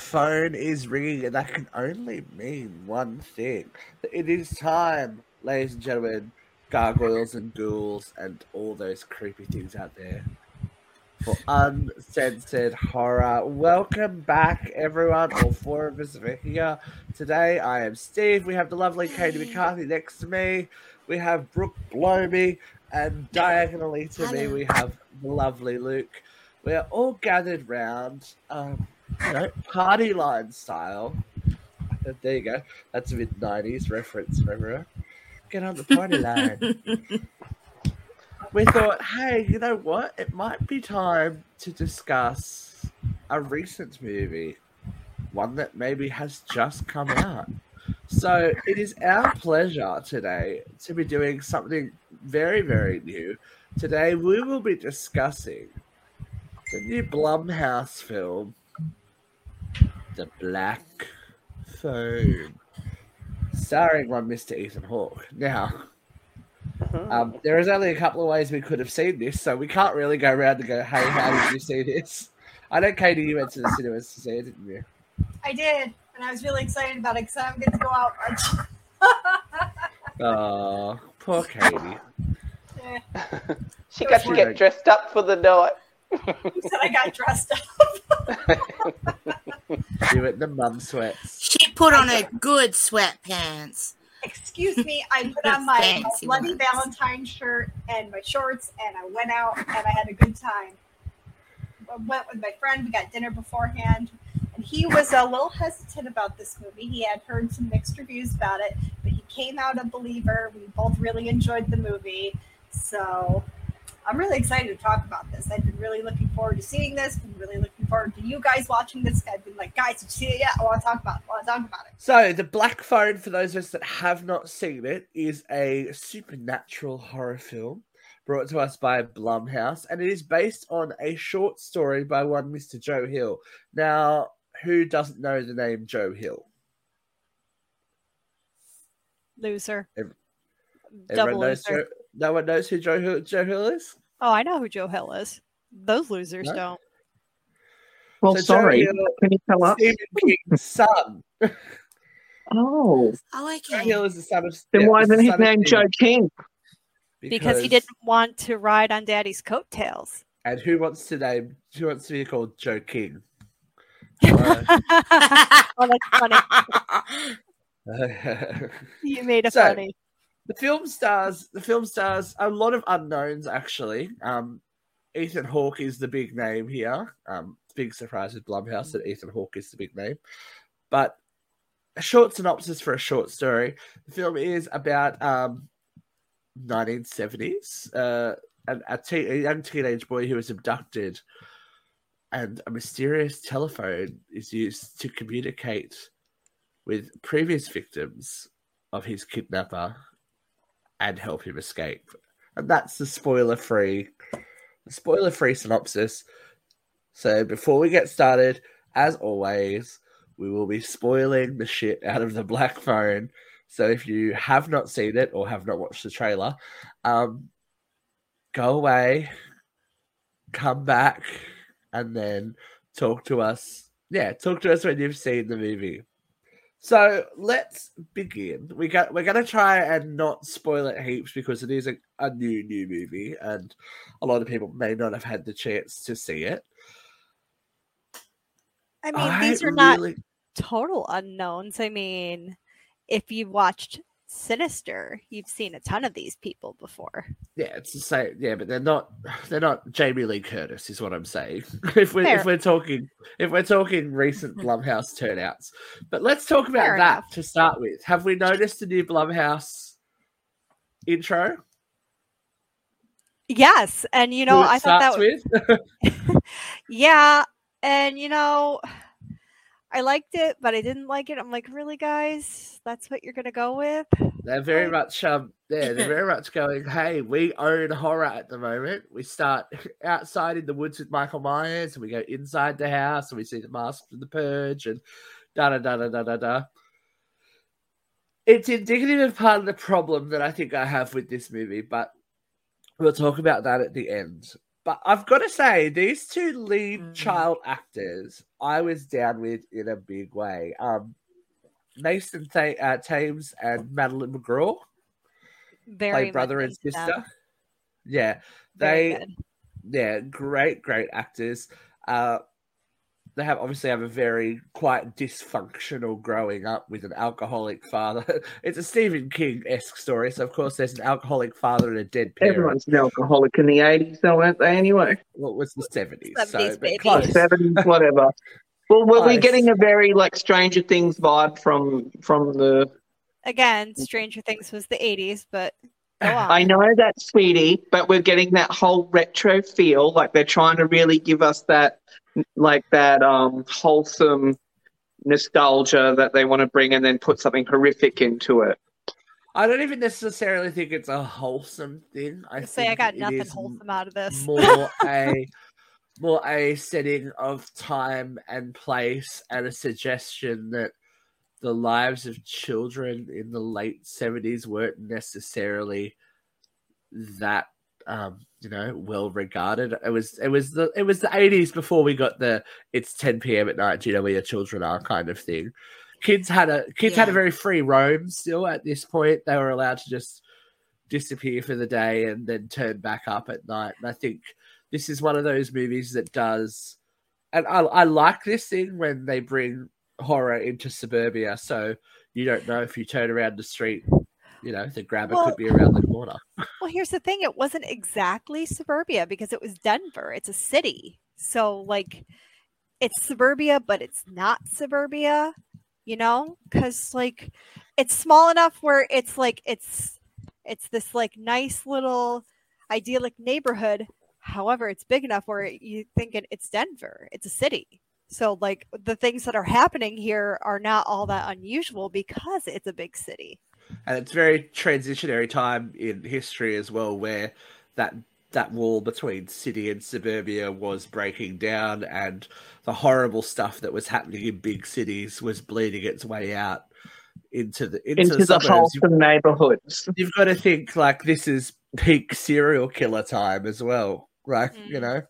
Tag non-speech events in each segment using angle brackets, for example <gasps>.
phone is ringing, and that can only mean one thing. It is time, ladies and gentlemen, gargoyles and ghouls and all those creepy things out there for uncensored horror. Welcome back, everyone. All four of us are here today. I am Steve. We have the lovely Katie McCarthy next to me. We have Brooke Bloby, and diagonally to Hello. me we have the lovely Luke. We are all gathered round, um, you know, party line style. There you go. That's a mid '90s reference for everyone. Get on the party line. <laughs> we thought, hey, you know what? It might be time to discuss a recent movie, one that maybe has just come out. So it is our pleasure today to be doing something very, very new. Today we will be discussing the new Blumhouse film, The Black Phone, starring one Mr. Ethan Hawke. Now, uh-huh. Um, there is only a couple of ways we could have seen this, so we can't really go around and go, "Hey, how did you see this?" I know, Katie, you went to the cinemas to see it, didn't you? I did, and I was really excited about it because I don't get to go out much. oh, <laughs> poor Katie. Yeah. <laughs> she got to get dressed up for the night. Who said I got dressed up? <laughs> she went the mum sweats. She put on her good sweatpants excuse me, I put on my Bloody Valentine shirt and my shorts, and I went out and I had a good time. I went with my friend. We got dinner beforehand, and he was a little hesitant about this movie. He had heard some mixed reviews about it, but he came out a believer. We both really enjoyed the movie, so I'm really excited to talk about this. I've been really looking forward to seeing this. Been really looking forward to you guys watching this. I've been like, guys, you see it yet? I want to talk about it. I want to talk about it. So, the Black Phone, for those of us that have not seen it, is a supernatural horror film brought to us by Blumhouse, and it is based on a short story by one Mr. Joe Hill. Now, who doesn't know the name Joe Hill? Loser. Every, everyone knows Joe, no one knows who Joe Hill, Joe Hill is. Oh, I know who Joe Hill is. Those losers no? don't. Well, so sorry. Hill, Can you tell us? Stephen King's son. <laughs> oh. Oh, okay. Joe Hill is the son of. Then why isn't his name Joe King? Because... because he didn't want to ride on Daddy's coattails. And who wants to name? Who wants to be called Joe King? Uh... <laughs> oh, that's funny. <laughs> you made it so, funny the film stars the film stars a lot of unknowns actually. Um, Ethan Hawke is the big name here. Um, big surprise with Blumhouse that Ethan Hawke is the big name. But a short synopsis for a short story. The film is about um, 1970s. Uh, a, a, te- a young teenage boy who is abducted, and a mysterious telephone is used to communicate with previous victims of his kidnapper and help him escape. And that's the spoiler free spoiler free synopsis. So before we get started, as always, we will be spoiling the shit out of the black phone. So if you have not seen it or have not watched the trailer, um, go away, come back, and then talk to us. Yeah, talk to us when you've seen the movie. So let's begin. We got we're gonna try and not spoil it heaps because it is a, a new new movie and a lot of people may not have had the chance to see it. I mean, I these are really... not total unknowns. I mean, if you've watched Sinister, you've seen a ton of these people before. Yeah, it's the same. Yeah, but they're not. <sighs> They're not Jamie Lee Curtis, is what I'm saying. <laughs> if we're Fair. if we're talking if we're talking recent <laughs> Blumhouse turnouts, but let's talk about Fair that enough. to start with. Have we noticed the new Blumhouse intro? Yes, and you know, I thought that was. <laughs> yeah, and you know, I liked it, but I didn't like it. I'm like, really, guys? That's what you're gonna go with? They're very like... much um yeah, they're very <laughs> much going, hey, we own horror at the moment. We start <laughs> outside in the woods with Michael Myers and we go inside the house and we see the mask of the purge and da da da da da da da. It's indicative of part of the problem that I think I have with this movie, but we'll talk about that at the end. But I've got to say, these two lead mm. child actors, I was down with in a big way. Um, Mason Th- uh, Thames and Madeline McGraw, very play brother and sister. Yeah, they, yeah, great, great actors. Uh, they have obviously have a very quite dysfunctional growing up with an alcoholic father. <laughs> it's a Stephen King esque story, so of course there's an alcoholic father and a dead parent. Everyone's an alcoholic in the eighties, though, aren't they? Anyway, well, it was the seventies, so seventies, whatever. Well, were we getting a very like Stranger Things vibe from from the? Again, Stranger Things was the eighties, but <sighs> I know that, sweetie, but we're getting that whole retro feel. Like they're trying to really give us that like that um, wholesome nostalgia that they want to bring and then put something horrific into it. I don't even necessarily think it's a wholesome thing. I say I got nothing wholesome out of this. More <laughs> a more a setting of time and place and a suggestion that the lives of children in the late seventies weren't necessarily that um, you know, well regarded. It was it was the it was the eighties before we got the it's ten PM at night, do you know where your children are kind of thing. Kids had a kids yeah. had a very free roam still at this point. They were allowed to just disappear for the day and then turn back up at night. And I think this is one of those movies that does and I, I like this thing when they bring horror into suburbia so you don't know if you turn around the street you know, the grabber well, could be around the corner. well, here's the thing: it wasn't exactly suburbia because it was Denver. It's a city, so like, it's suburbia, but it's not suburbia. You know, because like, it's small enough where it's like it's it's this like nice little idyllic neighborhood. However, it's big enough where you think it's Denver. It's a city. So like the things that are happening here are not all that unusual because it's a big city and it's very transitionary time in history as well, where that that wall between city and suburbia was breaking down, and the horrible stuff that was happening in big cities was bleeding its way out into the into, into the, the wholesome neighborhoods. You've got to think like this is peak serial killer time as well, right? Mm. You know,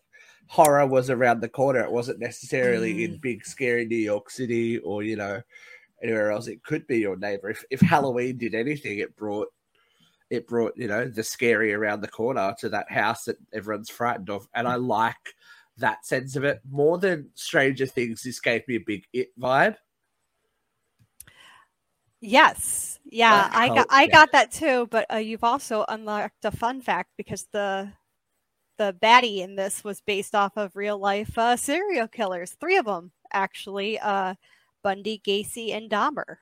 horror was around the corner. It wasn't necessarily mm. in big scary New York City or you know anywhere else. It could be your neighbor. If if Halloween did anything, it brought it brought you know the scary around the corner to that house that everyone's frightened of, and I like that sense of it more than Stranger Things. This gave me a big it vibe. Yes, yeah, I got I got that too. But uh, you've also unlocked a fun fact because the the baddie in this was based off of real life uh, serial killers, three of them actually. Uh, Bundy, Gacy, and Dahmer.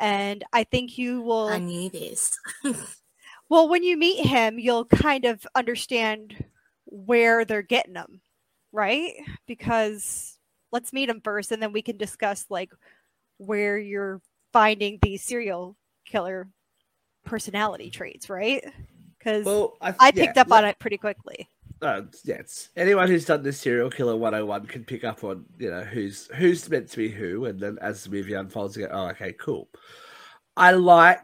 And I think you will. I need this. <laughs> well, when you meet him, you'll kind of understand where they're getting them, right? Because let's meet him first, and then we can discuss like where you're finding the serial killer personality traits, right? Because well, I, I, picked yeah, up on it pretty quickly uh, it's anyone who's done this serial killer 101 can pick up on you know who's who's meant to be who, and then as the movie unfolds, you go, oh, okay, cool. I like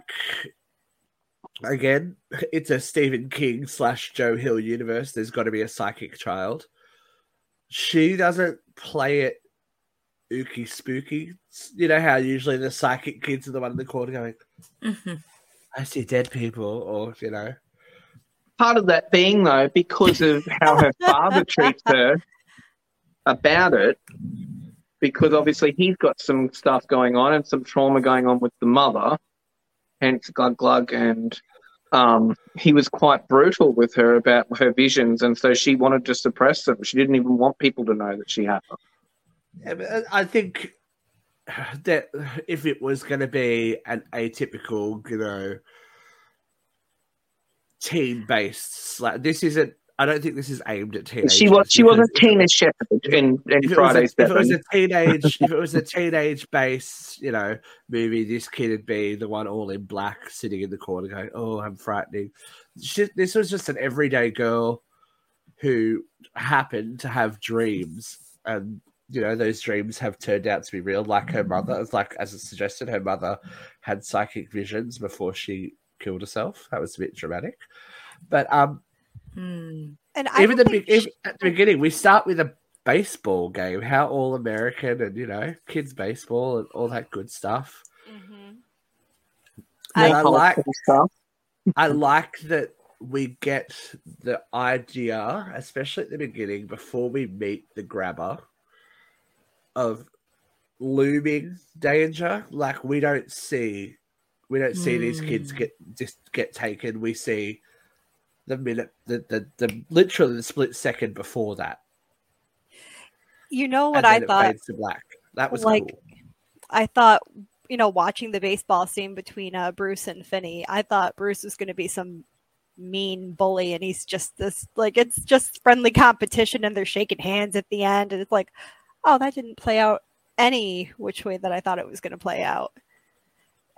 again, it's a Stephen King slash Joe Hill universe. There's got to be a psychic child. She doesn't play it ooky spooky. You know how usually the psychic kids are the one in the corner going, mm-hmm. "I see dead people," or you know part of that being though because of how her <laughs> father treats her about it because obviously he's got some stuff going on and some trauma going on with the mother hence glug glug and um, he was quite brutal with her about her visions and so she wanted to suppress them. She didn't even want people to know that she had them. I think that if it was going to be an atypical you know teen based. Like this isn't. I don't think this is aimed at teenagers. She was. She was a teenage in, in Friday's. if it was a teenage, <laughs> if it was a teenage based, you know, movie, this kid would be the one all in black, sitting in the corner, going, "Oh, I'm frightening." She, this was just an everyday girl who happened to have dreams, and you know those dreams have turned out to be real. Like her mother, like as it suggested, her mother had psychic visions before she killed herself. That was a bit dramatic. But um mm. And I even the don't think even at the beginning, we start with a baseball game, how all American and you know kids baseball and all that good stuff. Mhm. And I like stuff. I like that we get the idea, especially at the beginning, before we meet the grabber, of looming danger. Like we don't see, we don't see these kids get just get taken. We see the minute, the the, the literally the split second before that. You know what I it thought? to black. That was like, cool. I thought, you know, watching the baseball scene between uh, Bruce and Finney, I thought Bruce was going to be some mean bully, and he's just this like it's just friendly competition, and they're shaking hands at the end, and it's like, oh, that didn't play out any which way that I thought it was going to play out,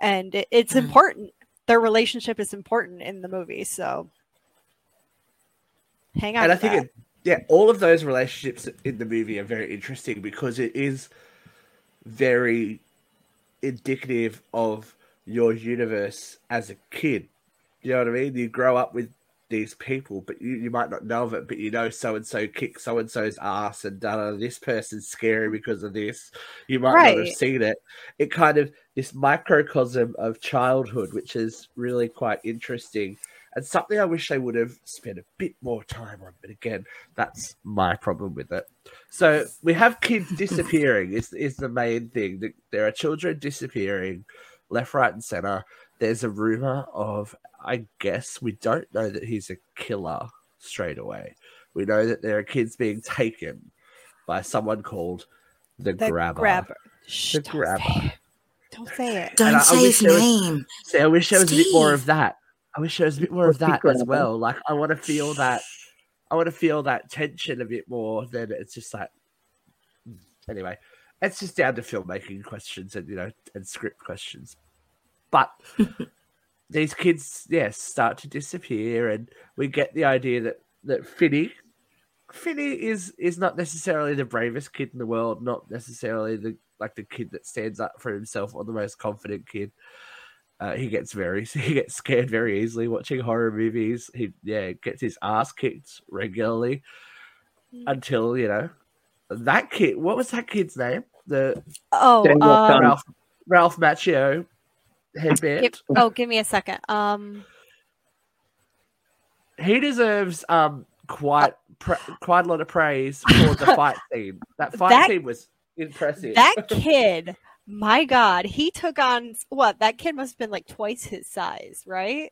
and it, it's Mm. important. Their relationship is important in the movie, so hang on. and I think that. it, yeah, all of those relationships in the movie are very interesting because it is very indicative of your universe as a kid. You know what I mean? You grow up with these people, but you, you might not know of it, but you know so and so kicked so and so's ass and da oh, this person's scary because of this. You might not have seen it. It kind of this microcosm of childhood, which is really quite interesting and something I wish they would have spent a bit more time on. But again, that's my problem with it. So we have kids <laughs> disappearing is is the main thing. Th- There are children disappearing left, right, and center. There's a rumor of, I guess, we don't know that he's a killer straight away. We know that there are kids being taken by someone called the, the grabber. grabber. Shh, The don't grabber. Say it. Don't say it. Don't And I- I say wish his there was- name. See, I wish there was a bit more of that. I wish there was a bit more of that as well. Like I want to feel that. I want to feel that tension a bit more. Than it's just like. Anyway, it's just down to filmmaking questions and you know and script questions, but <laughs> these kids, yes, start to disappear, and we get the idea that that Finney, Finney is is not necessarily the bravest kid in the world, not necessarily the like the kid that stands up for himself or the most confident kid. Uh, he gets very <laughs> he gets scared very easily watching horror movies. He yeah gets his ass kicked regularly until you know that kid. What was that kid's name? The Oh, Daniel um, Ralph Ralph Macchio headband. give, oh, give me a second. Um, he deserves um quite pra- quite a lot of praise for the <laughs> fight scene. That fight That- scene was impressive. that <laughs> kid, my God, he took on what? That kid must have been like twice his size, right?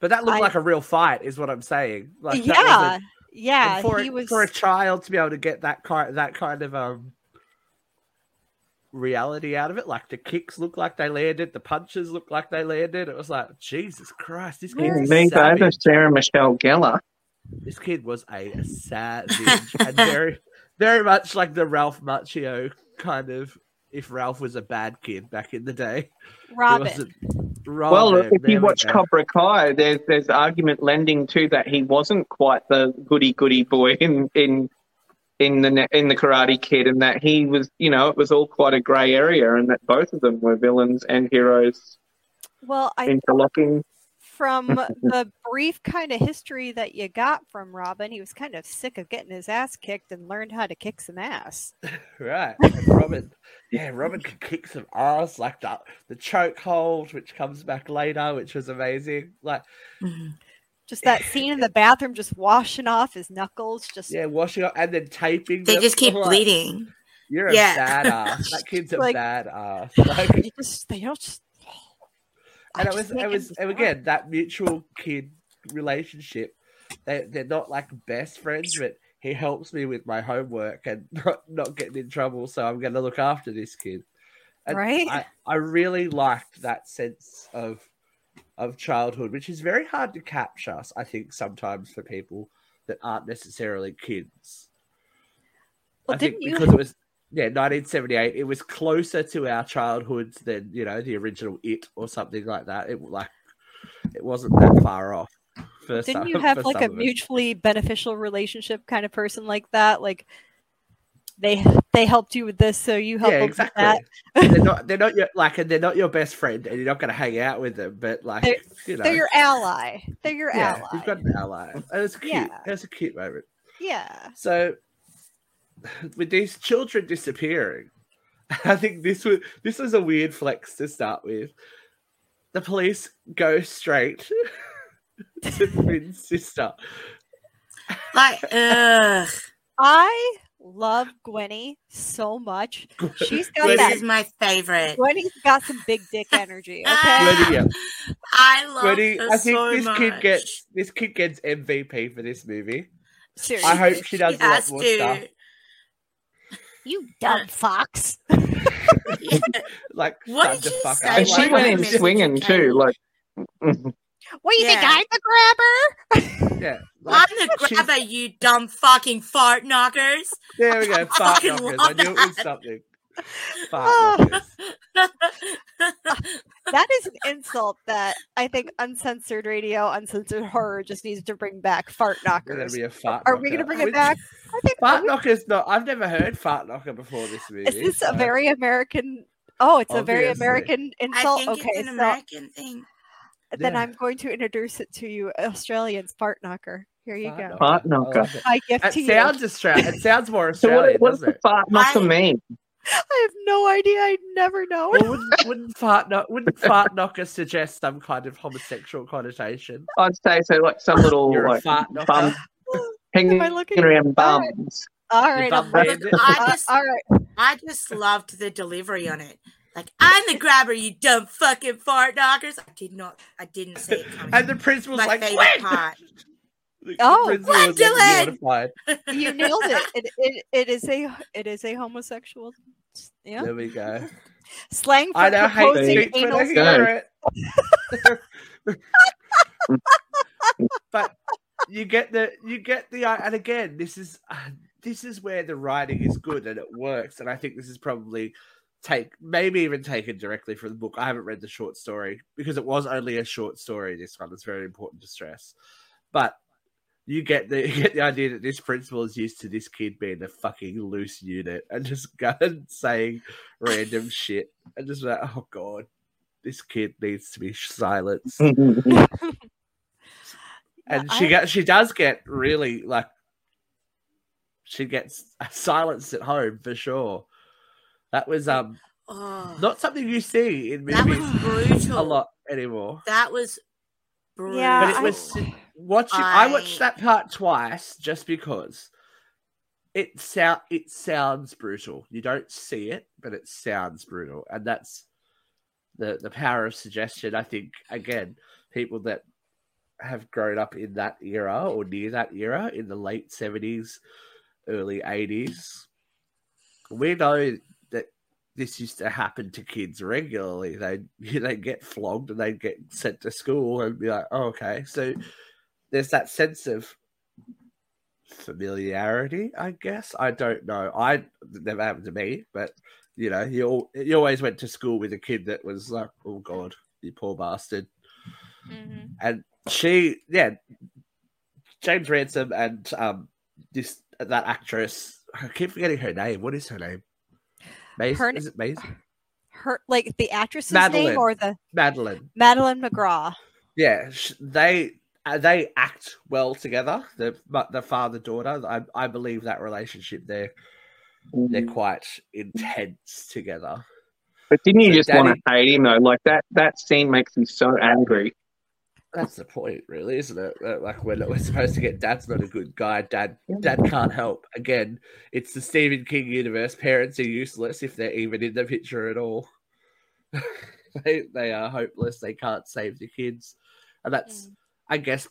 but that looked I- like a real fight, is what I'm saying. Like yeah, a- yeah. for he a, was. for a child to be able to get that kind that kind of um reality out of it. Like the kicks look like they landed, the punches look like they landed. It was like Jesus Christ, this kid, Very is Me over. Sarah Michelle Gellar. this kid was a savage and very very much like the Ralph Macchio kind of. If Ralph was a bad kid back in the day, He Robin. Well, if there you we watch go. Cobra Kai, there's there's argument lending to that he wasn't quite the goody goody boy in in in the in the Karate Kid, and that he was, you know, it was all quite a grey area, and that both of them were villains and heroes Well, I interlocking. from <laughs> the brief kind of history that you got from Robin, he was kind of sick of getting his ass kicked and learned how to kick some ass. <laughs> Right. And Robin, yeah, Robin can kick some ass like that. The choke hold, which comes back later, which was amazing. Like, Mhm. Just that scene in the bathroom, just washing off his knuckles. Just yeah, washing off and then taping. They them. just keep like, bleeding. You're a Yeah. badass. That <laughs> kid's a Like- badass. <sighs> Like, they just they don't just. <sighs> I and it was, it was, it's and again, that mutual kid relationship. They, they're not like best friends, but he helps me with my homework and <laughs> not, not getting in trouble. So I'm going to look after this kid. And Right? I, I really liked that sense of of childhood, which is very hard to capture. I think sometimes for people that aren't necessarily kids. Well, I think didn't you? because it was yeah 1978. It was closer to our childhoods than you know the original It or something like that. It like it wasn't that far off. Didn't some- you <laughs> have like a mutually beneficial relationship kind of person like that? Like they they helped you with this, so you help yeah, them exactly. with that. they're <laughs> not they're not your like and they're not your best friend and you're not gonna hang out with them, but like They're- you know They're your ally. They're your yeah, ally. you've got an ally. And it's cute. Yeah. It's a cute moment. yeah. So <sighs> with these children disappearing, <laughs> I think this was this was a weird flex to start with. The police go straight <laughs> to Finn's sister. Like, ugh. I love Gwenny so much. She's got Gwenny- that. This is my favorite. Gwenny's got some big dick <laughs> energy. Ah, okay. Gwenny, yeah. I love Gwenny, her I think so this much. kid gets this kid gets MVP for this movie. Seriously. I hope she does a lot has more to. stuff. You dumb uh, fox. <laughs> Yeah. Like What time did you fuck say? And she went in swinging too. Like, What do you Yeah. think? I'm the grabber? Yeah, <laughs> I'm like, the she's- grabber, you dumb fucking fart knockers. There we go. Fart fucking knockers. I knew it was something. Oh. <laughs> That is an insult that I think uncensored radio, uncensored horror just needs to bring back. Fart Gonna knockers. be a fart Are we going to bring it back? I think. Fart we- knocker's not. I've never heard fart knocker before this movie. is this a very American? Oh, it's a very Obviously. American I insult. think okay, it's an so American thing. then Yeah. I'm going to introduce it to you, Australians. Fart knocker. Here you go. Fart I knocker. love it. My gift It to you. sounds Australian. It sounds more so <laughs> Australian, what, what does doesn't the it? fart knocker I- mean? I have no idea. I'd never know. Well, wouldn't, wouldn't fart knock, wouldn't fart knocker suggest some kind of homosexual connotation? <laughs> I'd say so, like some little You're a like fart knocker. bum hanging <gasps> Am I looking- around All right. bums. All You right, bum I'm- bandit. I uh, just, all right. I just loved the delivery on it. Like, I'm the grabber, you dumb fucking fart knockers. I did not, I didn't see it <laughs> coming. And the principal's my like, favorite part. The Oh, what, was, like, Dylan? mortified. <laughs> You nailed it. It, it. it is a it is a homosexual yeah. There we go. slang for I know, hate proposing when anal I it. <laughs> but you get the you get the and again this is uh, this is where the writing is good and it works and I think this is probably take maybe even taken directly from the book. I haven't read the short story because it was only a short story. This one is very important to stress, but you get the <laughs> you get the idea that this principal is used to this kid being a fucking loose unit and just <laughs> going saying random <laughs> shit and just like, oh god, this kid needs to be silenced. And I- she get she does get really like she gets silenced at home for sure. That was um Oh, not something you see in that was movies brutal. a lot anymore. That was brutal. Yeah, But it I- was watching. I, I- watched that part twice just because it sound it sounds brutal. You don't see it, but it sounds brutal, and that's the the power of suggestion. I think again, people that have grown up in that era or near that era in the late seventies, early eighties, we know that this used to happen to kids regularly. They <laughs> they get flogged and they get sent to school and be like, oh, okay. So there's that sense of familiarity, I guess. I don't know. I never happened to me, but you know, you you always went to school with a kid that was like, oh god, you poor bastard. Mhm. And she, yeah, James Ransone and um this that actress. I keep forgetting her name. What is her name? Maisie? Her- is it Maisie? Her like the actress's Madeline. name or the Madeline. Madeline McGraw. Yeah, sh- they uh, they act well together. The but the father daughter. I I believe that relationship they're they're quite intense together. But didn't you So just want to hate him though? Like that that scene makes me so angry. That's the point, really, isn't it? That, Like when we're supposed to get Dad's not a good guy. Dad, Dad can't help. Again, it's the Stephen King universe. Parents are useless if they're even in the picture at all. <laughs> they they are hopeless. They can't save the kids, and that's, I guess,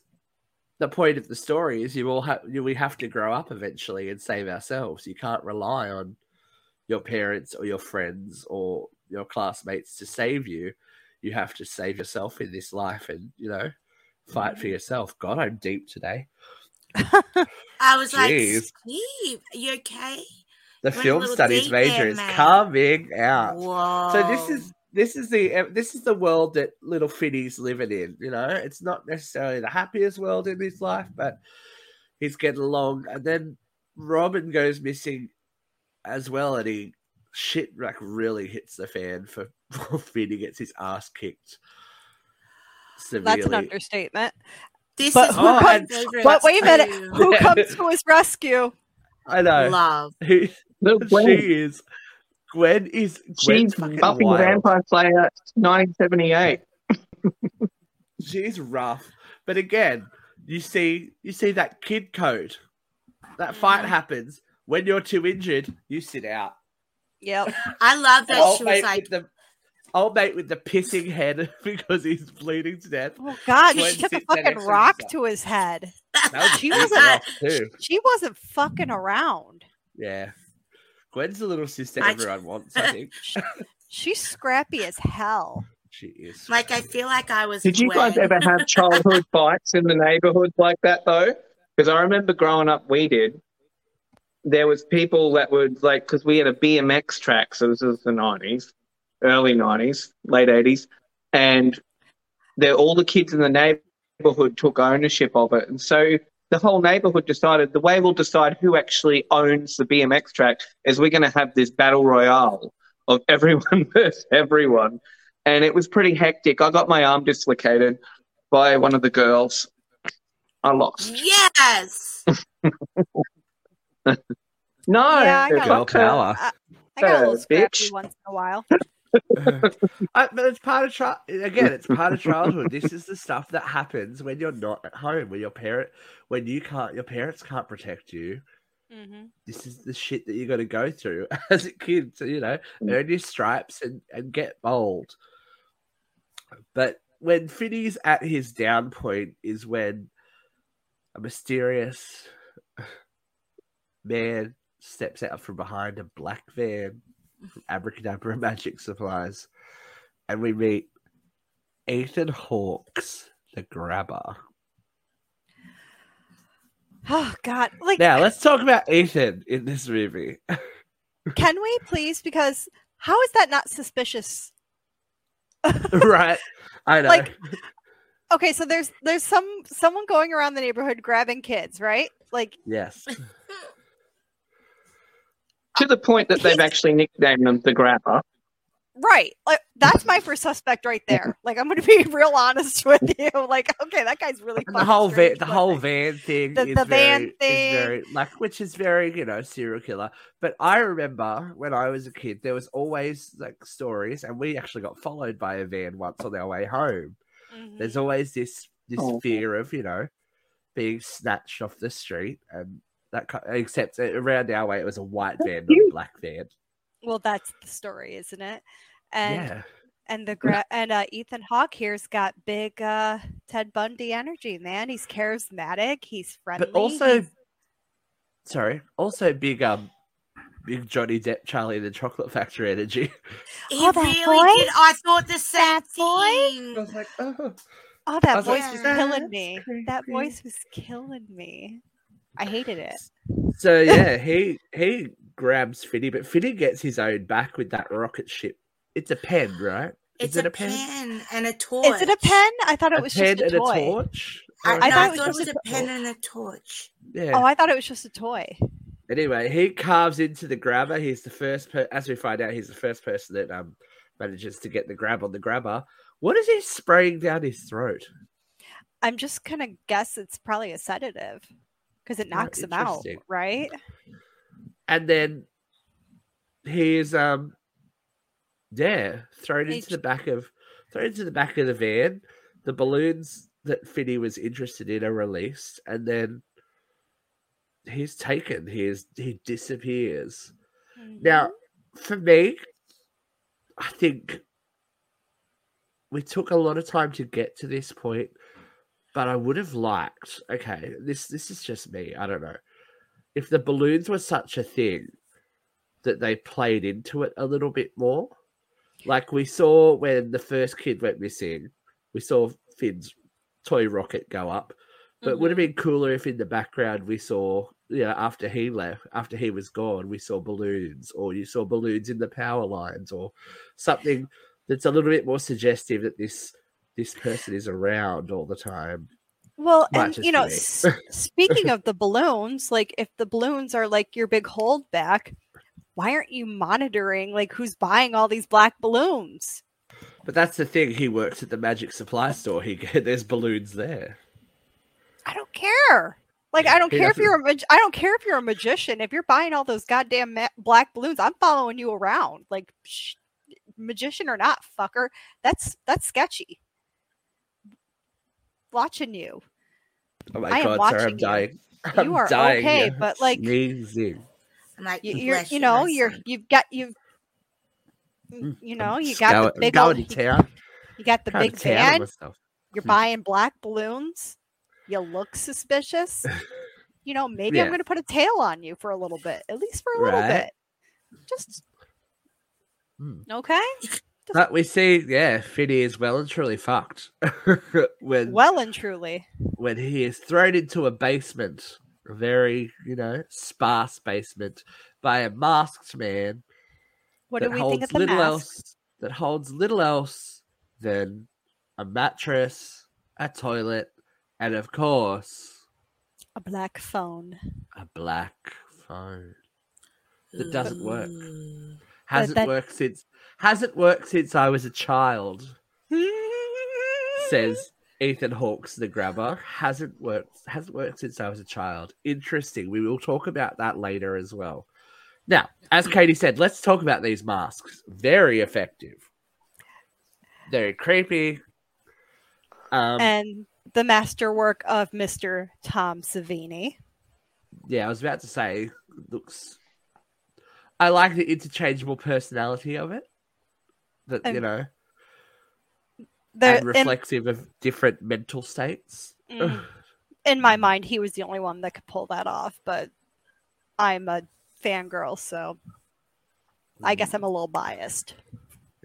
the point of the story is you all have you, we have to grow up eventually and save ourselves. You can't rely on your parents or your friends or your classmates to save you. You have to save yourself in this life and you know fight for mm-hmm. yourself. God, I'm deep today. <laughs> I was like, Jeez. Steve, are you okay? The film studies major there, is man. coming out. Whoa. So this is this is the this is the world that little Finney's living in. You know, it's not necessarily the happiest world in his life, but he's getting along. And then Robin goes missing as well, and he shit like really hits the fan for <laughs> Finney gets his ass kicked severely. That's an understatement. This But is who comes- favorite. But wait a minute, who comes to his rescue? I know. Love. Who The <laughs> she is. Gwen is. Gwen's she's fucking Buffy wild. Vampire Slayer 1978. <laughs> She's rough, but again, you see, you see that kid code. That fight happens when you're too injured. You sit out. Yep. <laughs> I love that Old she was like, the old mate with the pissing head <laughs> because he's bleeding to death. Oh God, she took a fucking rock to his head. <laughs> Was She wasn't- rough too. She wasn't fucking around. Yeah, Gwen's the little sister I- everyone wants. I think She's scrappy as hell. she is. like I feel like I was. Did you guys ever have childhood fights in the neighborhood like that though? Because I remember growing up, we did. There was people that would like because we had a BMX track, so this was the nineties, early nineties, late eighties, and there all the kids in the neighborhood took ownership of it, and so the whole neighborhood decided the way we'll decide who actually owns the BMX track is we're going to have this battle royale of <laughs> everyone versus everyone, and it was pretty hectic. I got my arm dislocated by one of the girls. I lost. Yes. <laughs> No, Yeah, I got Girl fuck power. I, I got a little scrappy bitch. once in a while. <laughs> <laughs> I, but it's part of chi- again. It's part of childhood. This is the stuff that happens when you're not at home, when your parent, when you can't, your parents can't protect you. Mm-hmm. This is the shit that you got to go through <laughs> as a kid to you know earn your stripes and and get bold. But when Finney's at his down point is when a mysterious man steps out from behind a black van from Abracadabra <laughs> Magic Supplies, and we meet Ethan Hawke's, the grabber. Oh God! Like, Now let's talk about Ethan in this movie. <laughs> can we please? Because how is that not suspicious? <laughs> right? I know. Like- Okay, so there's there's some someone going around the neighborhood grabbing kids, right? Like, yes. To the point that they've actually nicknamed them the Grabber. right? Like that's my first suspect right there. Like, I'm going to be <laughs> real honest with you. Like, okay, that guy's really And the whole van, the whole van thing, The- is the van very, is thing. very like, which is very, you know, serial killer. But I remember when I was a kid, there was always like stories, and we actually got followed by a van once on our way home. Mhm. There's always this this Oh. fear of, you know, being snatched off the street, and that ki- except around our way, it was a white van, not a black van. Well, that's the story, isn't it? And yeah, and the gra- and uh, Ethan Hawke here's got big uh, Ted Bundy energy, man. He's charismatic. He's friendly. but also, he's- sorry, also big um. Big Johnny Depp, Charlie and the Chocolate Factory energy. <laughs> He Oh, that really did. voice? I thought the same That voice? thing. was like, oh, oh, that was like, voice was "That's killing me. That voice was killing me. I hated it. So yeah, he he grabs Finney, but Finney gets his own back with that rocket ship. It's a pen, right? It's Is it a, a pen? pen and a torch. Is it a pen? I thought it a was pen just a and toy. a torch. I, Or no, a I thought it was thought it was a a pen and a torch. Yeah. Oh, I thought it was just a toy. Anyway, he carves into the grabber. He's the first, per- as we find out, he's the first person that um manages to get the grab on the grabber. What is he spraying down his throat? I'm just gonna guess it's probably a sedative because it knocks him out, right? And then he's um yeah thrown He into j- the back of thrown into the back of the van. The balloons that Finney was interested in are released, and then he's taken. He is he disappears. Now, for me, I think we took a lot of time to get to this point, but I would have liked. Okay, this this is just me. I don't know if the balloons were such a thing that they played into it a little bit more. Like we saw when the first kid went missing, we saw Finn's toy rocket go up. But it would have mm-hmm. been cooler if in the background we saw, you know, after he left, after he was gone, we saw balloons, or you saw balloons in the power lines, or something that's a little bit more suggestive that this this person is around all the time. Well, and you know, s- speaking of the balloons, like if the balloons are like your big holdback, why aren't you monitoring like who's buying all these black balloons? But that's the thing. He works at the magic supply store. He <laughs> there's balloons there. I don't care. Like I don't <laughs> He care if doesn't- you're a mag- I don't care if you're a magician. If you're buying all those goddamn ma- black balloons, I'm following you around. Like sh- magician or not, fucker. That's that's sketchy. Watching you. Oh my I am god, sorry, watching I'm you. dying. <laughs> You I'm are dying okay, here. but, like- sneezing. I'm like, You, you're you know you're you've got you've Mm, you know you just got going- the big going old, to you, you got the Going big to van. You're Hmm. buying black balloons. You look suspicious. <laughs> You know, maybe I'm going to put a tail on you for a little bit, at least for a little bit. Just Hmm. okay. But we see, yeah, Finney is well and truly fucked <laughs> when Well and truly. when he is thrown into a basement, a very you know sparse basement, by a masked man What that do we holds think of the little mask? else that holds little else than a mattress, a toilet, and of course A black phone. a black phone that doesn't work. Hasn't that- worked since hasn't worked since I was a child. <laughs> Says Ethan Hawke's the grabber. Hasn't worked hasn't worked since I was a child. Interesting. We will talk about that later as well. Now, as Katie said, let's talk about these masks. Very effective. Very creepy. Um, and the masterwork of Mr. Tom Savini. yeah, I was about to say, looks. I like the interchangeable personality of it. That you Um, know, The, and in, of different mental states. mm, in my mind, he was the only one that could pull that off, but I'm a fangirl, so I guess I'm a little biased.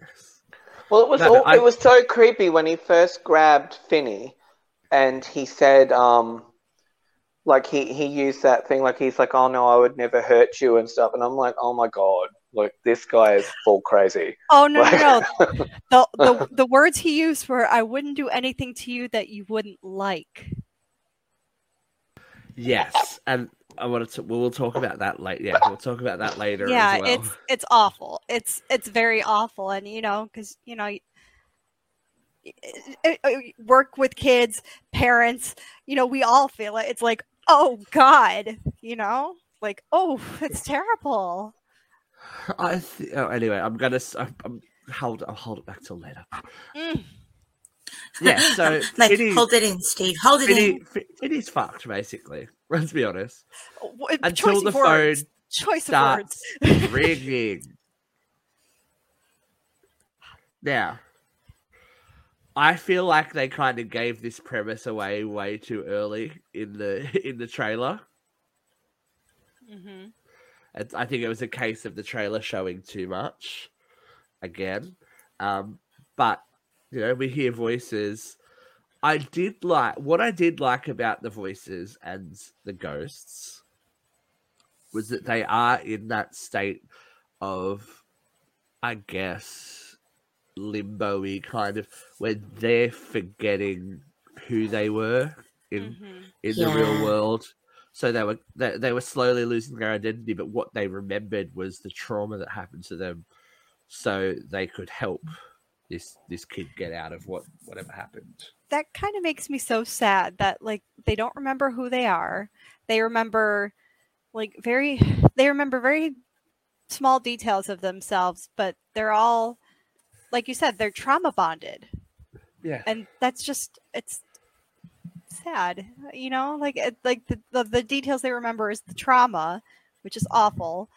Yes. Well, it was No, all, I- it was so creepy when he first grabbed Finney, and he said, um, like he he used that thing, like he's like, "Oh no, I would never hurt you" and stuff, and I'm like, "Oh my god, like this guy is full crazy." Oh no, no, no! <laughs> The, the the words he used were, "I wouldn't do anything to you that you wouldn't like." Yes, and I want to. We'll talk about that later. Yeah, we'll talk about that later. yeah, as well. it's it's awful. It's it's very awful, and you know, because you know, y- y- y- work with kids, parents. You know, we all feel it. It's like, oh God, you know, like oh, it's terrible. I th- oh, anyway. I'm gonna. I'm, I'm hold. I'll hold it back till later. Mm. Yeah. So <laughs> like, hold it in, Steve. Hold it in. Fi- Finney's fucked basically. <laughs> Let's be honest. W- Until the words. phone Choice starts of words. <laughs> ringing. Now, I feel like they kind of gave this premise away way too early in the in the trailer. hmm It's, I think it was a case of the trailer showing too much again. Um, but you know, we hear voices. I did like what I did like about the voices and the ghosts was that they are in that state of, I guess, limbo-y kind of where they're forgetting who they were in hmm in the real world. So they were they, they were slowly losing their identity, but what they remembered was the trauma that happened to them, so they could help this this kid get out of what whatever happened. that kind of makes me so sad that like they don't remember who they are. They remember like very they remember very small details of themselves, but they're all like you said, they're trauma bonded. Yeah, And that's just it's sad. You know, like it, like the, the the details they remember is the trauma, which is awful.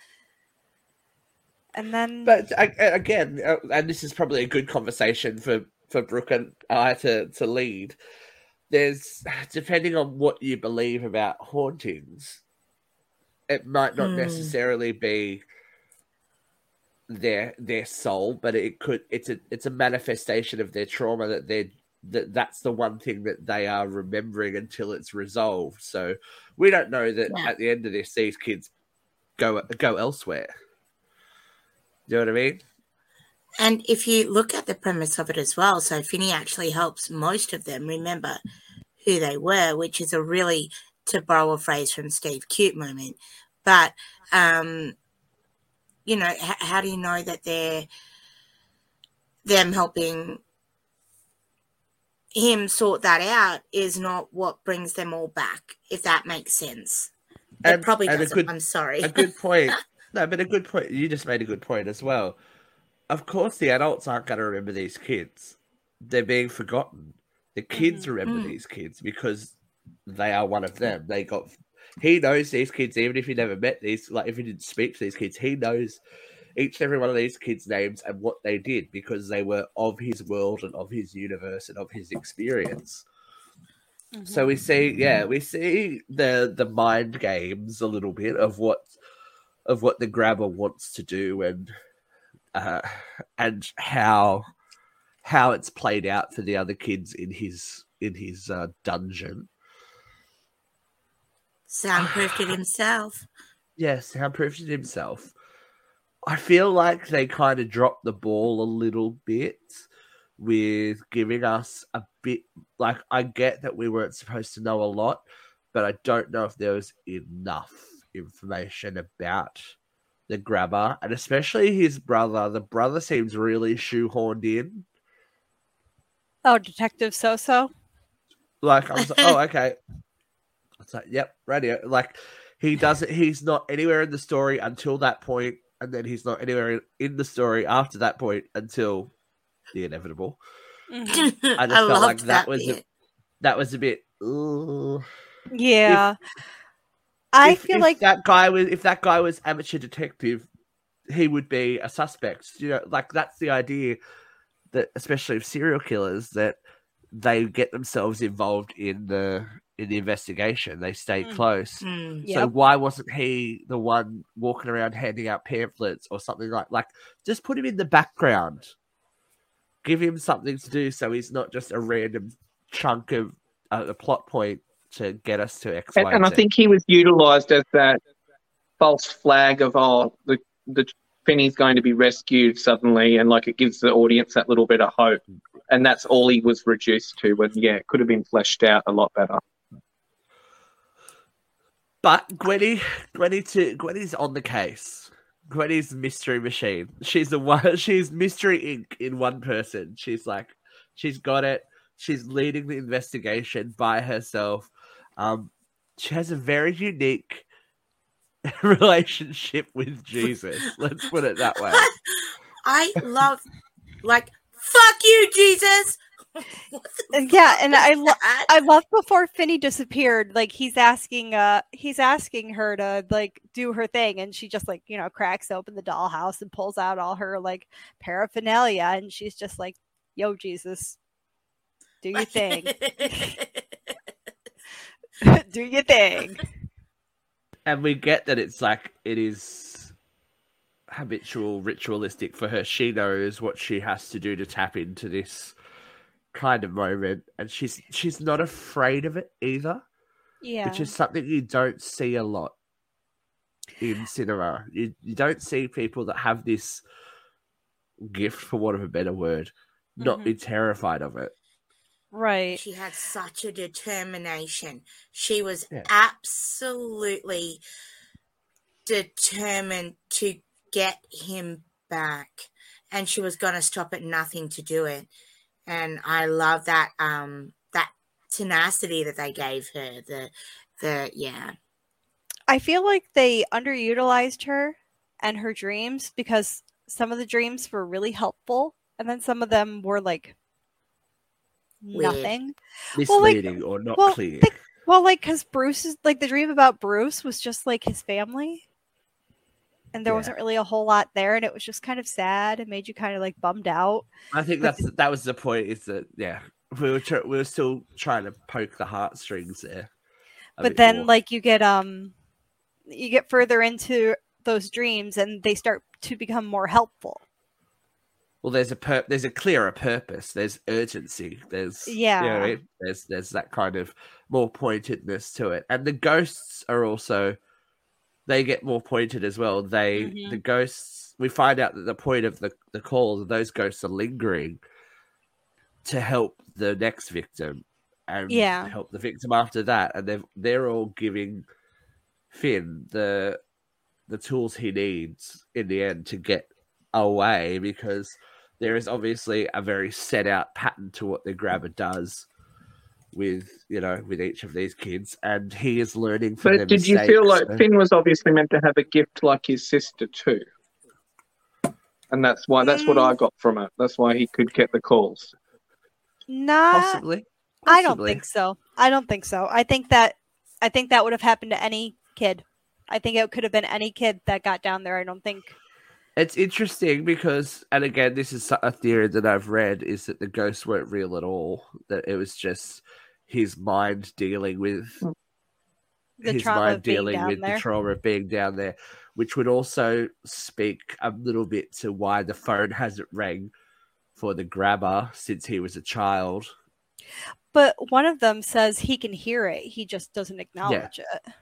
And then but I, I- again, uh, and this is probably a good conversation for for Brooke and I to to lead. There's depending on what you believe about hauntings, it might not Hmm. necessarily be their their soul, but it could it's a it's a manifestation of their trauma that they're that that's the one thing that they are remembering until it's resolved. So we don't know that Yeah. at the end of this, these kids go go elsewhere. Do You know what I mean? And if you look at the premise of it as well, so Finney actually helps most of them remember who they were, which is a really, to borrow a phrase from Steve, cute moment. But, um, you know, h- how do you know that they're them helping him sort that out is not what brings them all back, if that makes sense. It And- probably and doesn't. good- I'm sorry. a good point. <laughs> No, but a good point. You just made a good point as well. Of course, the adults aren't going to remember these kids. They're being forgotten. The kids remember Mm. these kids because they are one of them. They got. He knows these kids, even if he never met these. Like if he didn't speak to these kids, he knows each and every one of these kids' names and what they did because they were of his world and of his universe and of his experience. So we see, yeah, we see the the mind games a little bit of what of what the grabber wants to do and uh, and how how it's played out for the other kids in his in his uh, dungeon. Soundproofed it himself. <sighs> Yes, soundproofed it himself. I feel like they kind of dropped the ball a little bit with giving us a bit. Like, I get that we weren't supposed to know a lot, but I don't know if there was enough information about the grabber and especially his brother. The brother seems really shoehorned in. Oh, Detective So So. Like, I was like, oh, okay. <laughs> It's like, yep, radio. Like, he doesn't, he's not anywhere in the story until that point, and then he's not anywhere in, in the story after that point until the inevitable. Mhm. I just <laughs> I felt like that, that was a, that was a bit. Ooh. Yeah. I If- feel if like that guy was if that guy was amateur detective, he would be a suspect. You know, like that's the idea that especially of serial killers that they get themselves involved in the in the investigation. They stay Mm. close. Mm. So why wasn't he the one walking around handing out pamphlets or something like like just put him in the background. Give him something to do so he's not just a random chunk of uh, a plot point to get us to X, And, Y, and I Z. think he was utilised as that false flag of oh the the Finney's going to be rescued suddenly, and like it gives the audience that little bit of hope, and that's all he was reduced to. When yeah, it could have been fleshed out a lot better. But Gwenny, Gwenny, to Gwenny's on the case. Gwenny's mystery machine. She's the one. <laughs> She's Mystery Inc. in one person. She's like, she's got it. She's leading the investigation by herself. Um, she has a very unique <laughs> relationship with Jesus. <laughs> Let's put it that way. I love, like, fuck you, Jesus. What the yeah, and I lo- I <laughs> love before Finney disappeared, like he's asking uh he's asking her to like do her thing and she just like, you know, cracks open the dollhouse and pulls out all her like paraphernalia and she's just like, Yo Jesus, do your thing. <laughs> do your thing. and we get that it's like it is habitual ritualistic for her she knows what she has to do to tap into this kind of moment and she's she's not afraid of it either Yeah. which is something you don't see a lot in cinema you, you don't see people that have this gift for want of a better word not Mhm. be terrified of it right. She had such a determination. She was Yeah. absolutely determined to get him back. And she was gonna stop at nothing to do it. And I love that um that tenacity that they gave her. The the yeah. I feel like they underutilized her and her dreams because some of the dreams were really helpful and then some of them were like Weird. nothing. Well, like- or not well, clear think- Well, like because Bruce is like the dream about Bruce was just like his family. And there Yeah. wasn't really a whole lot there, and it was just kind of sad and made you kind of like bummed out. I think But that's that was the point. Is that yeah, we were tr- we were still trying to poke the heartstrings there. but then more. like you get um you get further into those dreams and they start to become more helpful. well, there's a pur- there's a clearer purpose. There's urgency. There's you know Yeah. I mean? there's there's that kind of more pointedness to it, and the ghosts are also they get more pointed as well. They Mhm. the ghosts we find out that the point of the the call those ghosts are lingering to help the next victim and Yeah. help the victim after that, and they've they're all giving Finn the the tools he needs in the end to get away because there is obviously a very set out pattern to what the grabber does with you know with each of these kids and he is learning from But did you feel like. Finn was obviously meant to have a gift like his sister too? And that's why that's what I mm. got from it. That's why he could get the calls. Not. possibly I don't think so. I don't think so. I think that I think that would have happened to any kid. I think it could have been any kid that got down there. I don't think. It's interesting because, and again, this is a theory that I've read, is that the ghosts weren't real at all. That it was just his mind dealing with hmm. The his mind dealing with there. the trauma of being down there, which would also speak a little bit to why the phone hasn't rang for the grabber since he was a child. But one of them says he can hear it. He just doesn't acknowledge it.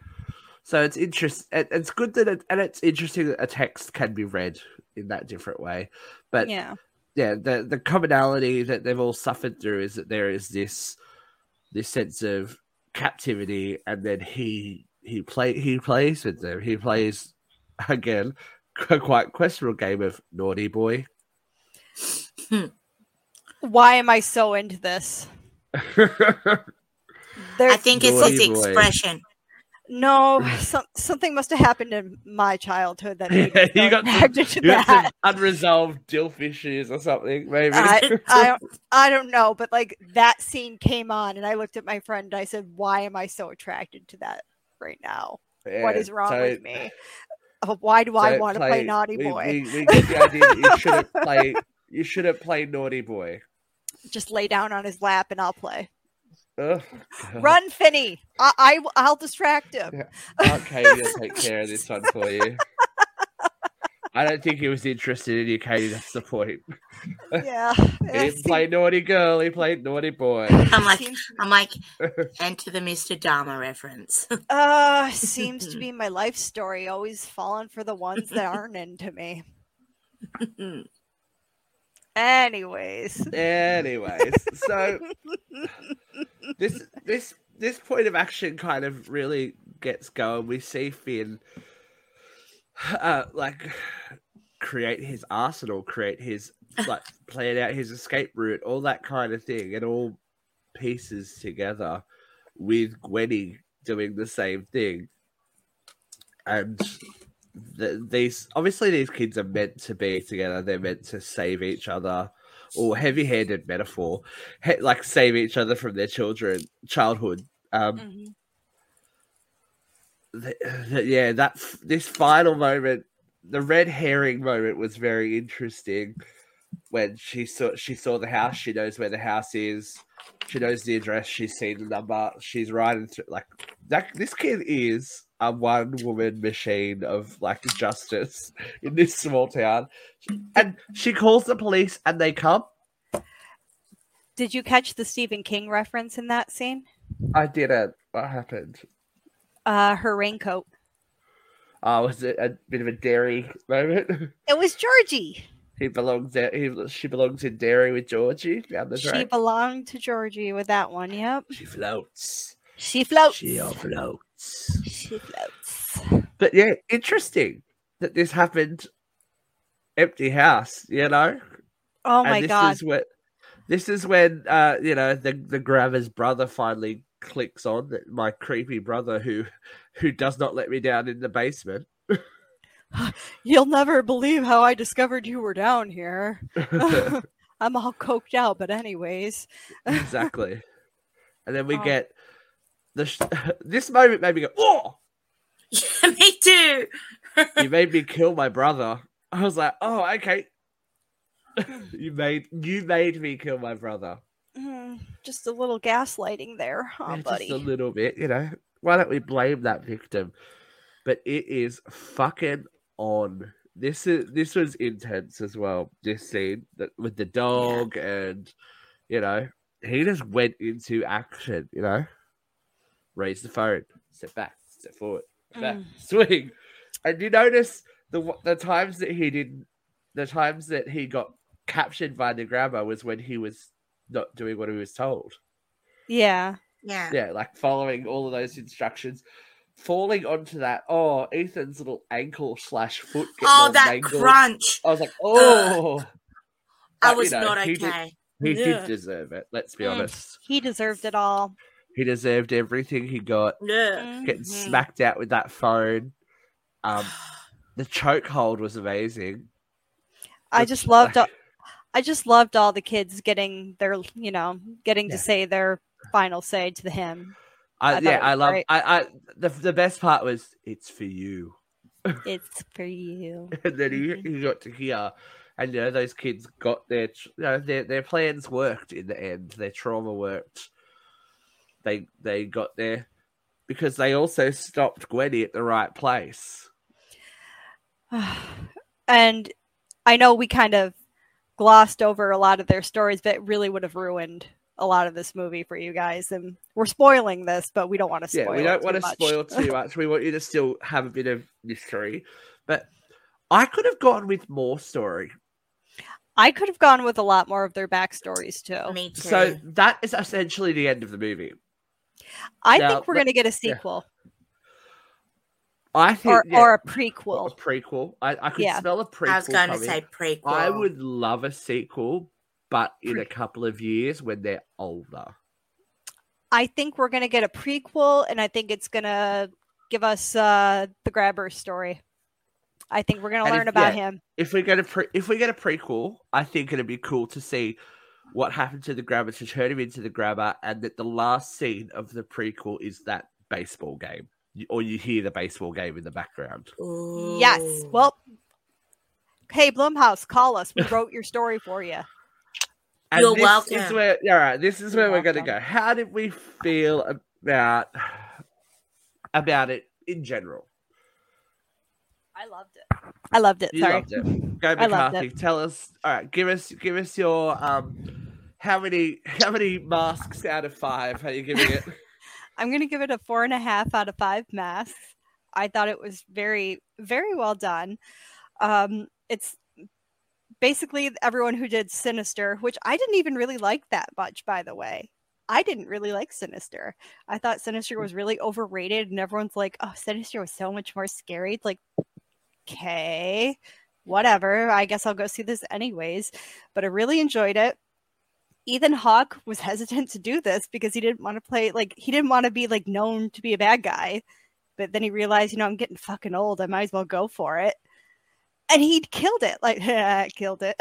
So it's interest. it- It's good that, it, and it's interesting that a text can be read in that different way. But yeah. yeah, the the commonality that they've all suffered through is that there is this this sense of captivity, and then he he play he plays with them. He plays again a quite questionable game of naughty boy. Hmm. Why am I so into this? <laughs> I think it's his expression. No <laughs> some, something must have happened in my childhood that <laughs> me you got some, attracted to you got that. some unresolved dilf issues or something, maybe. I, I don't <laughs> I don't know, but like that scene came on and I looked at my friend and I said, Why am I so attracted to that right now? what Yeah, is wrong so- with me? Uh, Why do I want to play naughty we, boy? We, we get the idea that you shouldn't play. You shouldn't play naughty boy. Just lay down on his lap and I'll play. Ugh, Run, Finney. I, I I'll distract him. Aunt Katie will take care of this <laughs> one for you. I don't think he was interested in you, Katie. That's the point. Yeah. <laughs> He it didn't seems- play naughty girl. He played naughty boy. I'm like, seems- I'm like, <laughs> enter the Mr. Dharma reference. Uh, seems to be my life story. Always falling for the ones that aren't into me. Anyways, Anyways, so <laughs> this this this point of action kind of really gets going. We see Finn, uh, like create his arsenal, create his like <laughs> plan out his escape route, all that kind of thing. It all pieces together with Gwenny doing the same thing, and. The, these obviously these kids are meant to be together. They're meant to save each other or heavy-handed metaphor, he- like save each other from their children childhood. Um, Mhm. th- th- yeah, that f- this final moment, the red herring moment, was very interesting. When she saw she saw the house, she knows where the house is. She knows the address. She's seen the number. She's riding through like that. This kid is a one woman machine of like justice in this small town, and she calls the police, and they come. did you catch the Stephen King reference in that scene? I didn't. What happened? Uh, her raincoat. Oh, was it a bit of a Derry moment? It was Georgie. he belongs there. He, she belongs in Derry with Georgie down the She track. belonged to Georgie with that one. Yep. She floats. She floats. She floats. She floats. But yeah, interesting that this happened. Empty house, you know. Oh and my this god. Is when, this is when uh, you know the the grabber's brother finally clicks on that my creepy brother who who does not let me down in the basement. <sighs> You'll never believe how I discovered you were down here. <laughs> <laughs> I'm all coked out, but anyways. <laughs> exactly. And then we Oh. get the sh- <laughs> this moment made me go, "Oh, <laughs> yeah, me too. you <laughs> made me kill my brother." I was like, "Oh, okay." you made you made me kill my brother. Mm, just a little gaslighting there, huh, Yeah, buddy? Just a little bit, you know. Why don't we blame that victim? But it is fucking on. This is this was intense as well. This scene that with the dog and you know he just went into action. You know, raise the phone, step back, step forward, back, Mm. swing. And you notice the the times that he didn't, the times that he got captured by the grabber was when he was not doing what he was told Yeah. Yeah. yeah, like following all of those instructions. falling onto that. Oh, Ethan's little ankle slash foot. Oh, all that mangled. crunch. I was like, oh. I But, you was know, not he did- okay. He Yeah. did deserve it. Let's be Mm. honest. He deserved it all. He deserved everything he got. Yeah. Getting Mhm. smacked out with that phone. Um, the chokehold was amazing. I Which, just loved. all- I just loved all the kids getting their, you know, getting Yeah. to say their final say to him. I, I yeah, I love. great. I, I the the best part was it's for you, <laughs> It's for you. and then he, he got to hear, and you know those kids got their you know their their plans worked in the end. Their trauma worked. They they got there because they also stopped Gwenny at the right place. <sighs> and I know we kind of glossed over a lot of their stories, but it really would have ruined a lot of this movie for you guys. And we're spoiling this, but we don't want to spoil. yeah, we don't it want too to much. spoil too <laughs> much. We want you to still have a bit of mystery, but I could have gone with more story. I could have gone with a lot more of their backstories too. Me too. So that is essentially the end of the movie. I Now, think we're going to get a sequel I think or, yeah, or a a prequel. prequel. I, I could Yeah. smell a prequel. I was going to say prequel. I would love a sequel, but in Pre- a couple of years when they're older. I think we're going to get a prequel, and I think it's going to give us uh, the grabber story. I think we're going to learn if- about yeah. him. If we get a pre- if we get a prequel, I think it'd be cool to see what happened to the grabber to turn him into the grabber, and that the last scene of the prequel is that baseball game, or you hear the baseball game in the background. Yes. Well, hey Blumhouse, call us. We <laughs> wrote your story for you. And You're this Is welcome. where, all right, this is where You're we're going to go. How did we feel about about it in general? I loved it. I loved it. You Sorry. loved it. Go McCarthy. Tell us. All right, give us give us your um. How many how many masks out of five are you giving it? <laughs> <laughs> I'm going to give it a four and a half out of five masks. I thought it was very, very well done. Um, it's basically everyone who did Sinister, which I didn't even really like that much, by the way. I didn't really like Sinister. I thought Sinister was really overrated, and everyone's like, oh, Sinister was so much more scary. It's like, okay, whatever. I guess I'll go see this anyways. But I really enjoyed it. Ethan Hawke was hesitant to do this because he didn't want to play like he didn't want to be like known to be a bad guy. But then he realized, you know, I'm getting fucking old. I might as well go for it. And he killed it. Like <laughs> <laughs> killed it.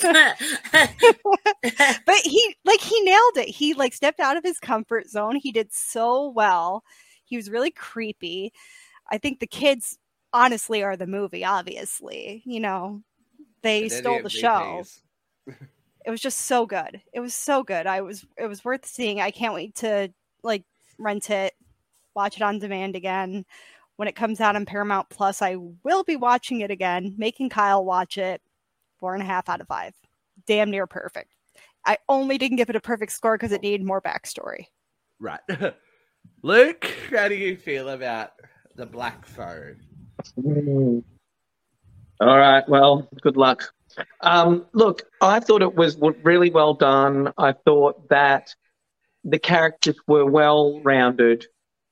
<laughs> but he like he nailed it. He like stepped out of his comfort zone. He did so well. He was really creepy. I think the kids honestly are the movie, obviously. You know, they stole the show <laughs> it was just so good. It was so good. I was it was worth seeing. I can't wait to like rent it, watch it on demand again. When it comes out on Paramount Plus, I will be watching it again, making Kyle watch it. Four and a half out of five. Damn near perfect. I only didn't give it a perfect score because it needed more backstory. Right, <laughs> Luke. How do you feel about the black phone? Mm. All right. Well, good luck. Um, look, I thought it was really well done. I thought that the characters were well rounded.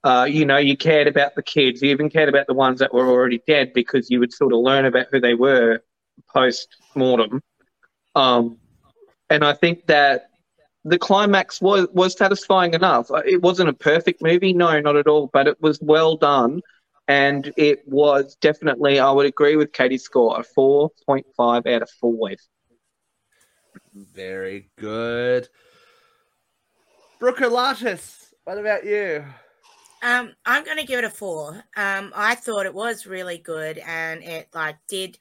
Uh, you know, you cared about the kids. You even cared about the ones that were already dead because you would sort of learn about who they were post mortem. Um, and I think that the climax was was satisfying enough. It wasn't a perfect movie, no, not at all, but it was well done and it was definitely, I would agree with Katie's score, a 4.5 out of 5. Very good. Brooke Latis, what about you? Um, I'm going to give it a four. Um, I thought it was really good, and it like did.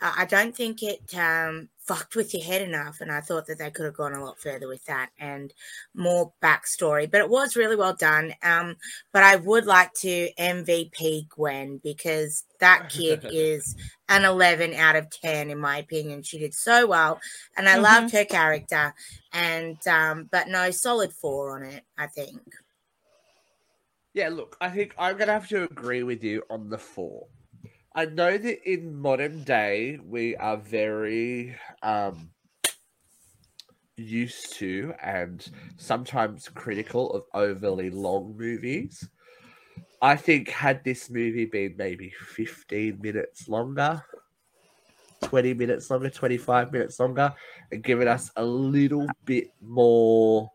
Uh, I don't think it um fucked with your head enough, and I thought that they could have gone a lot further with that and more backstory. But it was really well done. Um, but I would like to MVP Gwen because that kid <laughs> is an 11 out of 10 in my opinion. She did so well, and I Mhm. loved her character. And um, but no, solid four on it. I think. Yeah, look, I think I'm going to have to agree with you on the four. I know that in modern day we are very um, used to and sometimes critical of overly long movies. I think had this movie been maybe 15 minutes longer, 20 minutes longer, 25 minutes longer, and given us a little bit more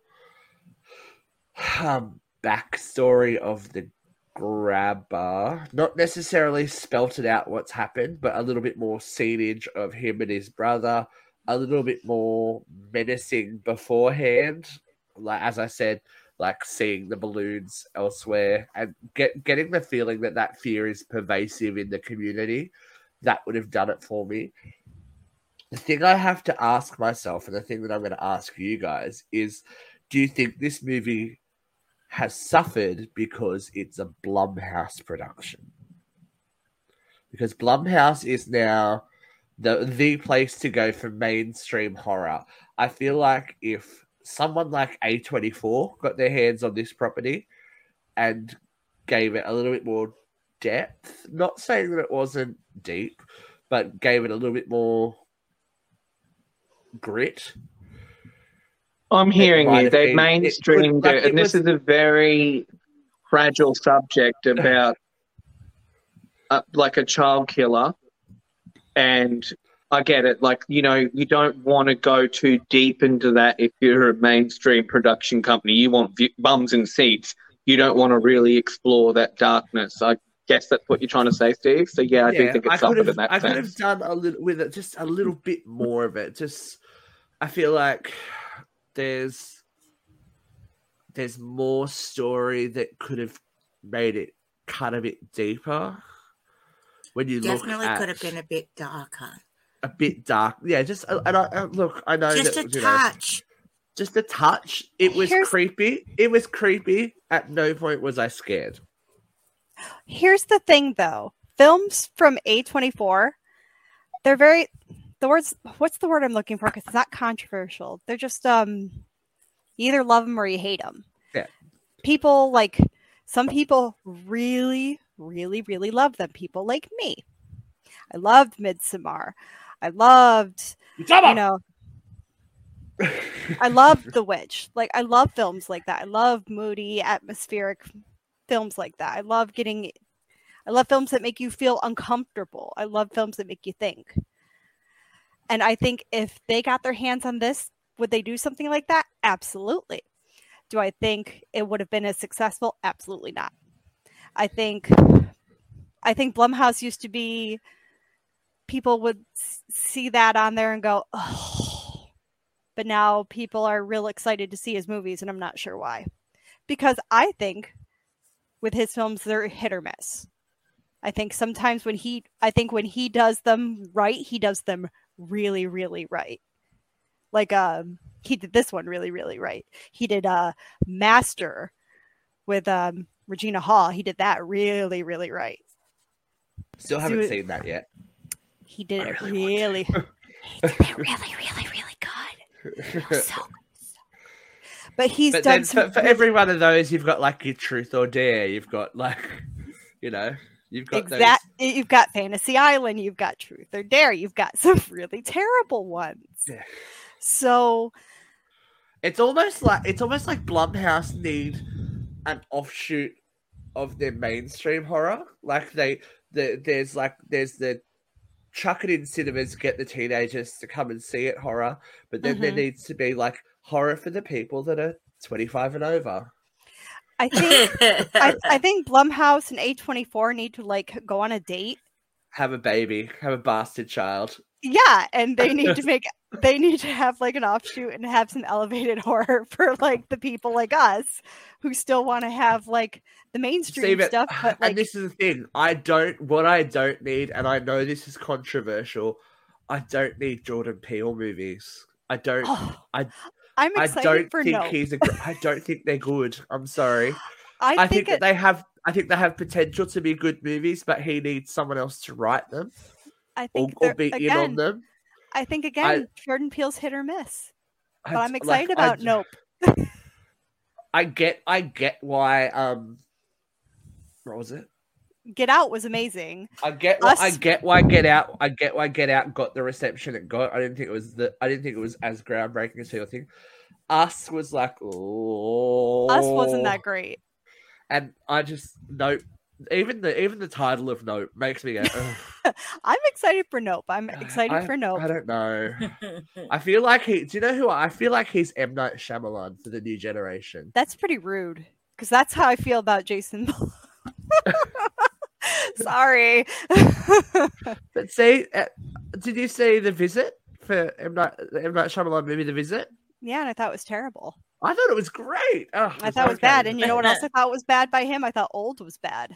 um, backstory of the grabber, not necessarily spelt it out what's happened, but a little bit more scenage of him and his brother, a little bit more menacing beforehand. Like as I said, like seeing the balloons elsewhere and get getting the feeling that that fear is pervasive in the community. That would have done it for me. The thing I have to ask myself, and the thing that I'm going to ask you guys, is: Do you think this movie has suffered because it's a Blumhouse production? Because Blumhouse is now the the place to go for mainstream horror. I feel like if someone like A24 got their hands on this property and gave it a little bit more depth, not saying that it wasn't deep, but gave it a little bit more grit. I'm hearing you. They've mainstreamed it, like, and this was... is a very fragile subject <laughs> about uh, like a child killer and I get it. Like, you know, you don't want to go too deep into that if you're a mainstream production company. You want v- bums and seats. You don't want to really explore that darkness. I guess that's what you're trying to say, Steve. So yeah, I yeah, do think it's something in that I sense. could have done a little with it, just a little bit more of it. Just, I feel like there's there's more story that could have made it cut a bit deeper when you definitely at, could have been a bit darker. A bit dark, yeah. Just uh, and I, uh, look, I know just that, a touch. Know, just a touch. It was Here's... creepy. It was creepy. At no point was I scared. Here's the thing, though. Films from A24, they're very the words. What's the word I'm looking for? Because it's not controversial. They're just um, you either love them or you hate them. Yeah. People like some people really really, really love them. People like me. I loved Midsommar. I loved, Midsommar! you know, I loved The Witch. Like, I love films like that. I love moody, atmospheric films like that. I love getting, I love films that make you feel uncomfortable. I love films that make you think. And I think if they got their hands on this, would they do something like that? Absolutely. Do I think it would have been as successful? Absolutely not. I think I think Blumhouse used to be people would see that on there and go, "Oh." But now people are real excited to see his movies and I'm not sure why. Because I think with his films they're hit or miss. I think sometimes when he I think when he does them right, he does them really really right. Like um he did this one really really right. He did uh Master with um Regina Hall, he did that really, really right. Still haven't so, seen that yet. He did it really, really <laughs> he did it really, really, really good. So, <laughs> but he's but done for, for every one of those, you've got like your truth or dare. You've got like, <laughs> you know, you've got exact. Those... You've got Fantasy Island. You've got Truth or Dare. You've got <laughs> some really terrible ones. Yeah. So it's almost like it's almost like Blumhouse need an offshoot of their mainstream horror. Like they, the, there's like there's the chuck it in cinemas, get the teenagers to come and see it horror, but then mm-hmm. there needs to be like horror for the people that are 25 and over. I think I, <laughs> I think Blumhouse and A24 need to like go on a date, have a baby, have a bastard child. Yeah, and they need <laughs> to make they need to have like an offshoot and have some elevated <laughs> horror for like the people like us who still want to have like the mainstream See, stuff. But like, and this is the thing, I don't. What I don't need, and I know this is controversial. I don't need Jordan Peele movies. I don't. Oh, <gasps> I. I'm excited I don't for think no. he's I don't think they're good. I'm sorry. <laughs> I, I think, think, that they have. I think they have potential to be good movies, but he needs someone else to write them. I think or, or be again, in on them. I think again, I, Jordan Peele's hit or miss. But I, am excited like, about Nope. I get, I get why. Um, what was it? Get Out was amazing. I get, why, Us... I get why Get Out. I get why Get Out got the reception it got. I didn't think it was the. I didn't think it was as groundbreaking as people think. Us was like, oh. Us wasn't oh. that great. And I just nope. even the even the title of Nope makes me go. <laughs> <laughs> I'm excited for Nope. I'm <sighs> excited I, for Nope. I don't know. <laughs> I feel like he. Do you know who? I feel like he's M Night Shyamalan for the new generation. That's pretty rude because that's how I feel about Jason. <laughs> Sorry. <laughs> But see, uh, did you see the visit for M Night the M Night Shyamalan movie, The Visit? yeah, and I thought it was terrible. I thought it was great. Oh, I thought it was bad. And you know what else I <laughs> thought was bad by him? I thought Old was bad.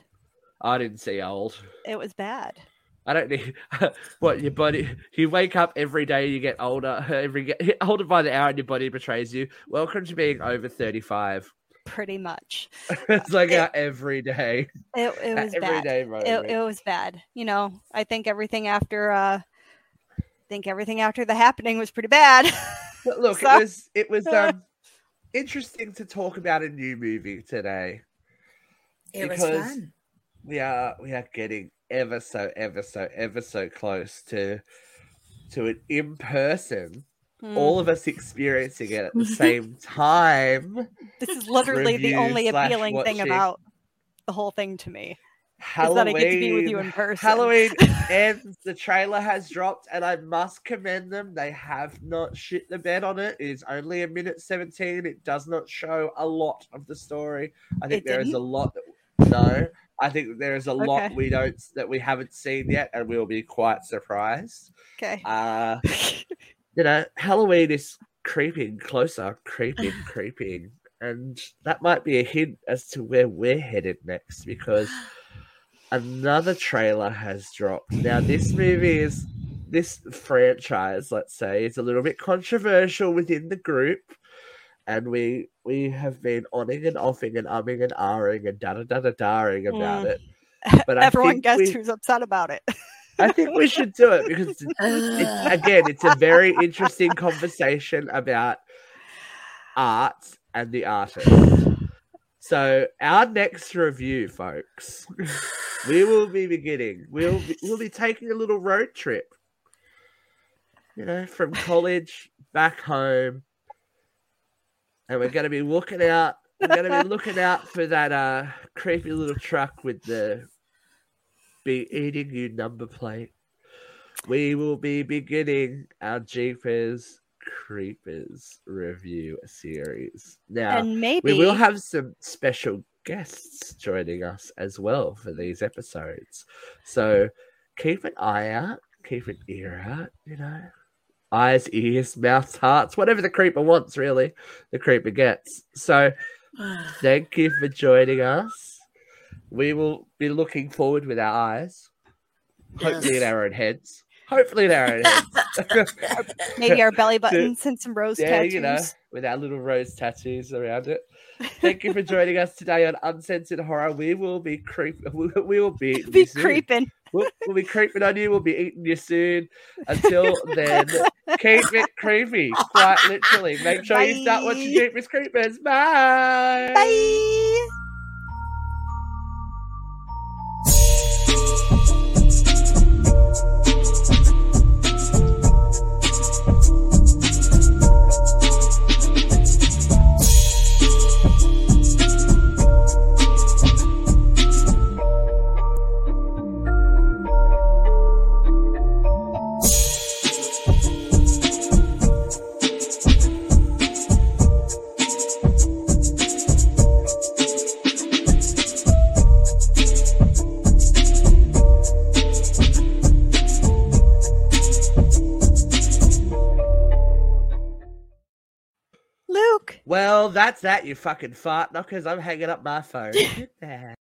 I didn't see old. It was bad. I don't need what your body. You wake up every day, you get older. Every get older by the hour, and your body betrays you. Welcome to being over thirty-five. Pretty much. <laughs> it's like It- everyday, It, it was bad. everyday moment. It, it was bad. You know, I think everything after uh I think everything after the happening was pretty bad. <laughs> But look, So- it was it was um <laughs> interesting to talk about a new movie today. it was Because- fun. We are we are getting ever so ever so ever so close to to an in person. Hmm. All of us experiencing it at the <laughs> same time. this is literally the only appealing thing about the whole thing to me. Halloween, that I get to be with you in person. Halloween <laughs> ends. The trailer has dropped, and I must commend them. They have not shit the bed on it. It is only a minute seventeen. It does not show a lot of the story. I think It there is a didn't? lot. That, no, I think there is a lot we don't that we haven't seen yet, and we'll be quite surprised. Okay. Uh, <laughs> you know, Halloween is creeping closer, creeping, <sighs> creeping. And that might be a hint as to where we're headed next because <sighs> another trailer has dropped. Now, this movie is, this franchise, let's say, is a little bit controversial within the group. And we we have been onning and offing and umming and ahhing and da da da da daring about Mm. it. <laughs> But I Everyone think guessed we- who's upset about it. <laughs> I think we should do it because it's, it's, <laughs> again, it's a very interesting conversation about art and the artist. So our next review, folks, we will be beginning. We'll be, we'll be taking a little road trip. You know, from college back home, and we're going to be looking out. We're going to be looking out for that uh creepy little truck with the be eating you number plate. We will be beginning our Jeepers Creepers review series. Now, and maybe we will have some special guests joining us as well for these episodes. So keep an eye out, keep an ear out, you know. Eyes, ears, mouths, hearts, whatever the creeper wants, really, the creeper gets. So <sighs> thank you for joining us. We will be looking forward with our eyes, hopefully in our own heads. Hopefully in our own heads. <laughs> maybe our belly buttons <laughs> and some rose yeah, tattoos. you know, with our little rose tattoos around it. Thank you for joining us today on Uncensored Horror. We will be creep. <laughs> We we will be eating Be creeping. We'll, we'll be creeping on you. We'll be eating you soon. Until then, keep it creepy. Quite literally. Make sure you start watching Bye. Jeepers Creepers. Bye. Bye. That's that, you fucking fart knockers. I'm hanging up my phone. <laughs>